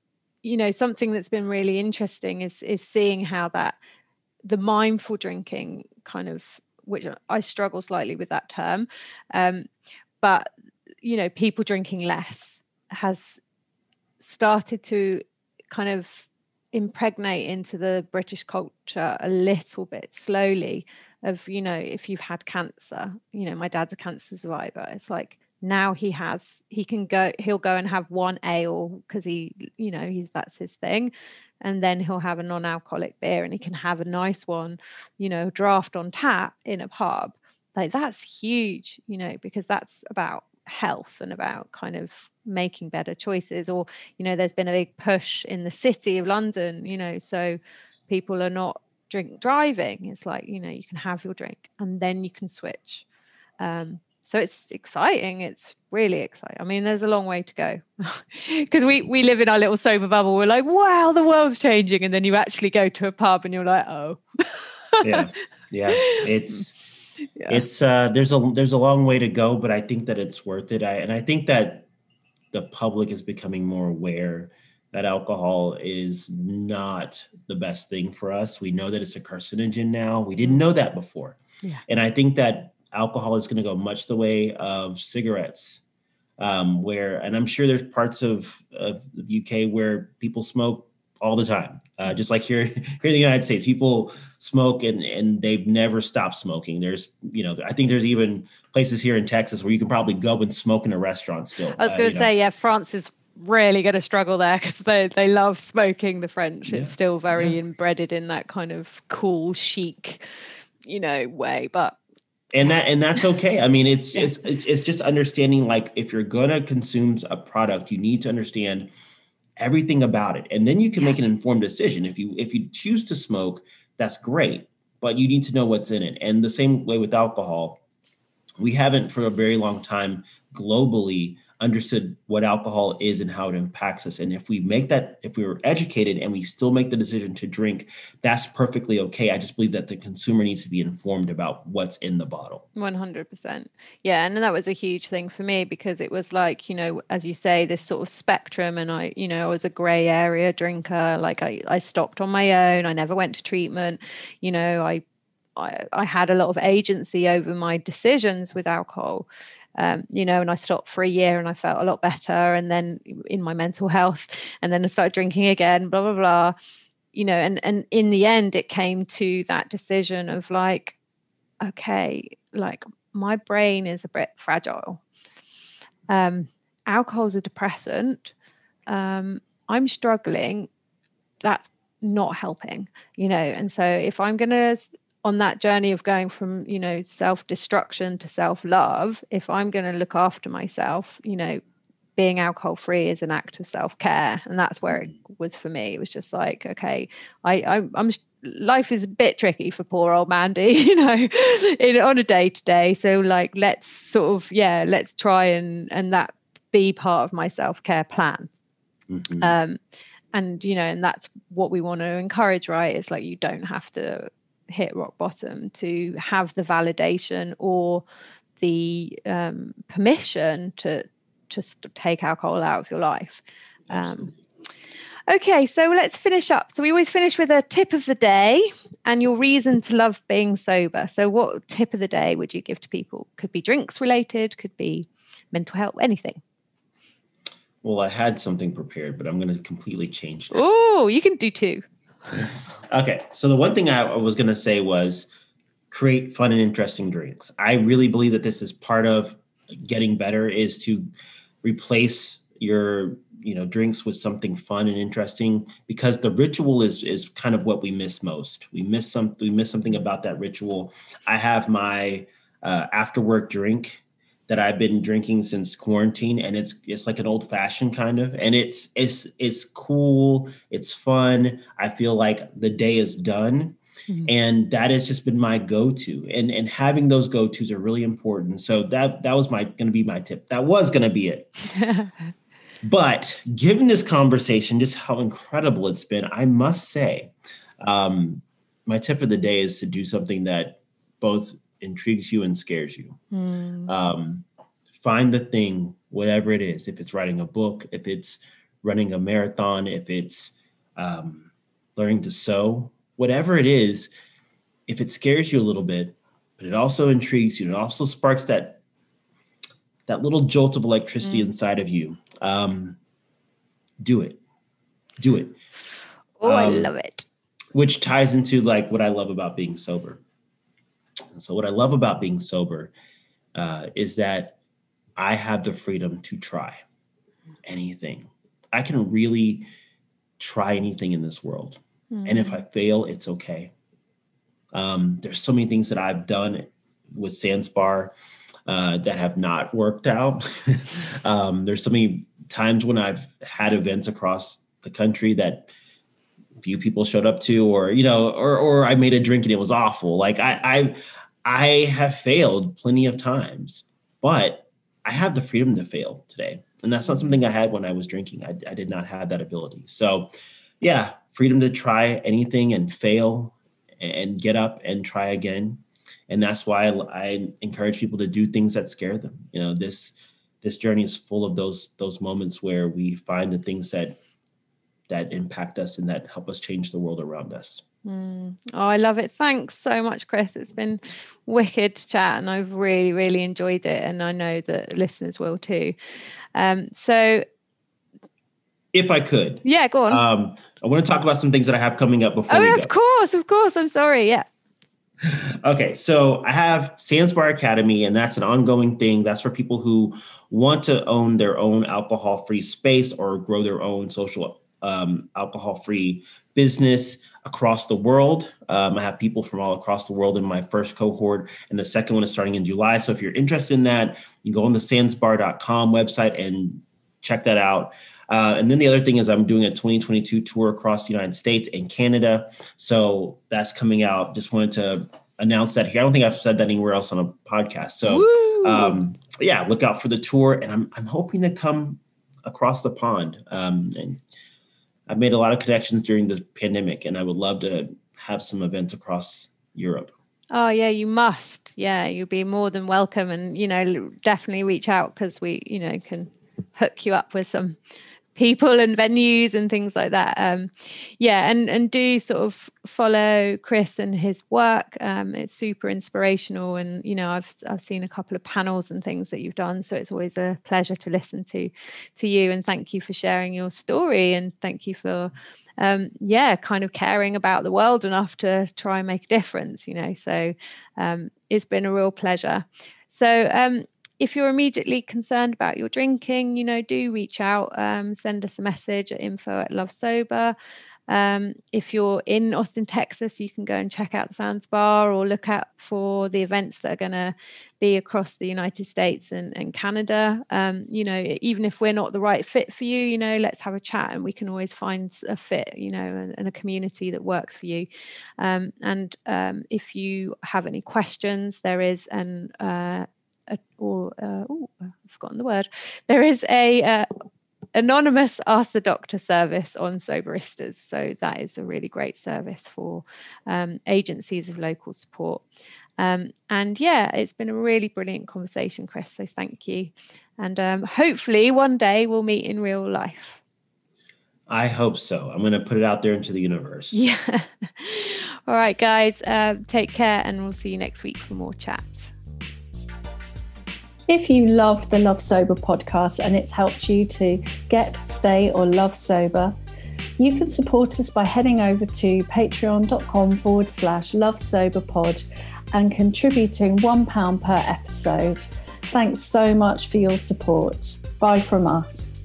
you know something that's been really interesting is is seeing how that the mindful drinking kind of which I struggle slightly with that term um, but you know people drinking less has started to kind of impregnate into the British culture a little bit slowly of you know if you've had cancer you know my dad's a cancer survivor it's like now he has he can go he'll go and have one ale because he you know he's that's his thing. And then he'll have a non-alcoholic beer and he can have a nice one you know draft on tap in a pub. Like that's huge you know because that's about health and about kind of making better choices or you know there's been a big push in the city of london you know so people are not drink driving. It's like you know you can have your drink and then you can switch. Um, so it's exciting it's really exciting i mean there's a long way to go because we we live in our little sober bubble we're like wow the world's changing and then you actually go to a pub and you're like oh yeah yeah it's yeah. it's uh there's a there's a long way to go but i think that it's worth it i and i think that the public is becoming more aware that alcohol is not the best thing for us. We know that it's a carcinogen now. We didn't know that before. Yeah. And I think that alcohol is going to go much the way of cigarettes, um, where, and I'm sure there's parts of, of the UK where people smoke all the time. Uh, just like here, here in the United States, people smoke and, and they've never stopped smoking. There's, you know, I think there's even places here in Texas where you can probably go and smoke in a restaurant still. I was Uh, going to know. say, yeah, France is really going to struggle there because they, they love smoking the French. It's Yeah. still very Yeah. embedded in that kind of cool, chic, you know, way. But and that and that's okay. I mean it's Yeah. it's it's it's just understanding like if you're gonna consume a product you need to understand everything about it. And then you can make an informed decision. If you if you choose to smoke that's great but you need to know what's in it. And the same way with alcohol. We haven't for a very long time globally understood what alcohol is and how it impacts us and if we make that if we were educated and we still make the decision to drink that's perfectly okay i just believe that the consumer needs to be informed about what's in the bottle 100%. Yeah. And that was a huge thing for me because it was like, you know, as you say, this sort of spectrum. And I, you know, I was a gray area drinker. Like I, I stopped on my own. I never went to treatment. You know, I, I, I had a lot of agency over my decisions with alcohol. Um, you know, and I stopped for a year and I felt a lot better. And then in my mental health, and then I started drinking again, blah, blah, blah. You know, and and in the end, it came to that decision of like, okay, like my brain is a bit fragile. Um, alcohol's a depressant. Um, I'm struggling. That's not helping, you know. And so if I'm gonna on that journey of going from you know self-destruction to self-love, if I'm gonna look after myself, you know, being alcohol free is an act of self-care, and that's where it was for me. It was just like, okay, I I'm, I'm life is a bit tricky for poor old Mandy, you know, in, on a day to day. So like, let's sort of, yeah, let's try and and that be part of my self care plan. Mhm. Um, and you know, and that's what we want to encourage, right? It's like you don't have to hit rock bottom to have the validation or the um, permission to just take alcohol out of your life. Um, Okay, so let's finish up. So we always finish with a tip of the day and your reason to love being sober. So what tip of the day would you give to people? Could be drinks related, could be mental health, anything. Well, I had something prepared, but I'm going to completely change. Oh, you can do two. Okay, so the one thing I was going to say was create fun and interesting drinks. I really believe that this is part of getting better is to replace your you know drinks with something fun and interesting because the ritual is is kind of what we miss most. We miss some we miss something about that ritual. I have my uh, after work drink that I've been drinking since quarantine, and it's it's like an old fashioned kind of, and it's it's it's cool, it's fun. I feel like the day is done, Mhm. and that has just been my go to, and and having those go tos are really important. So that that was my going to be my tip. That was going to be it. But given this conversation, just how incredible it's been, I must say, um, my tip of the day is to do something that both intrigues you and scares you Hmm. um, find the thing whatever it is if it's writing a book if it's running a marathon if it's um, learning to sew whatever it is if it scares you a little bit but it also intrigues you it also sparks that that little jolt of electricity Mm. inside of you um, do it do it oh, I Um, love it. which ties into like what I love about being sober. So what I love about being sober uh, is that I have the freedom to try anything. I can really try anything in this world, and if I fail, it's okay. Um, there's so many things that I've done with Sans Bar uh, that have not worked out. um, there's so many times when I've had events across the country that few people showed up to or you know or or I made a drink and it was awful like I I I have failed plenty of times but I have the freedom to fail today. And that's not mm-hmm. something I had when I was drinking. I, I did not have that ability. So yeah freedom to try anything and fail and get up and try again. And that's why I, I encourage people to do things that scare them. You know this this journey is full of those those moments where we find the things that that impact us and that help us change the world around us. Mm. Oh, I love it. Thanks so much, Chris. It's been wicked chat and I've really, really enjoyed it. And I know that listeners will too. Um, so, if I could, yeah, go on. Um, I want to talk about some things that I have coming up before. Oh, of course, of course. I'm sorry. Yeah. Okay, so I have Sans Bar Academy, and that's an ongoing thing. That's for people who want to own their own alcohol free space or grow their own social um, alcohol free business across the world. Um, I have people from all across the world in my first cohort, and the second one is starting in July. So if you're interested in that, you can go on the sandsbar.com website and check that out. Uh, and then the other thing is I'm doing a 2022 tour across the United States and Canada. So that's coming out. Just wanted to announce that here. I don't think I've said that anywhere else on a podcast. So um, yeah, look out for the tour. And I'm, I'm hoping to come across the pond. Um, and I've made a lot of connections during the pandemic, and I would love to have some events across Europe. Oh yeah, you must. Yeah, you'll be more than welcome, and you know, definitely reach out because we, you know, can hook you up with some people and venues and things like that um, yeah and and do sort of follow chris and his work um, it's super inspirational and you know i've i've seen a couple of panels and things that you've done so it's always a pleasure to listen to to you and thank you for sharing your story and thank you for um, yeah, kind of caring about the world enough to try and make a difference, you know. So um, it's been a real pleasure. So um, if you're immediately concerned about your drinking, you know, do reach out, um, send us a message at info at Love Sober. Um, if you're in Austin, Texas, you can go and check out the Sans Bar or look out for the events that are going to be across the United States and, and Canada. Um, you know, even if we're not the right fit for you, you know, let's have a chat and we can always find a fit, you know, and, and a community that works for you. Um, and um, if you have any questions, there is an uh, or uh, oh, I've forgotten the word. There is a uh, anonymous ask the doctor service on soberistas so that is a really great service for um, agencies of local support. Um, and yeah it's been a really brilliant conversation chris so thank you. And um, hopefully one day we'll meet in real life. I hope so. I'm going to put it out there into the universe. Yeah. All right guys uh, take care and we'll see you next week for more chat if you love the Love Sober podcast and it's helped you to get, stay, or love sober, you can support us by heading over to patreon.com forward slash love sober pod and contributing £1 per episode. Thanks so much for your support. Bye from us.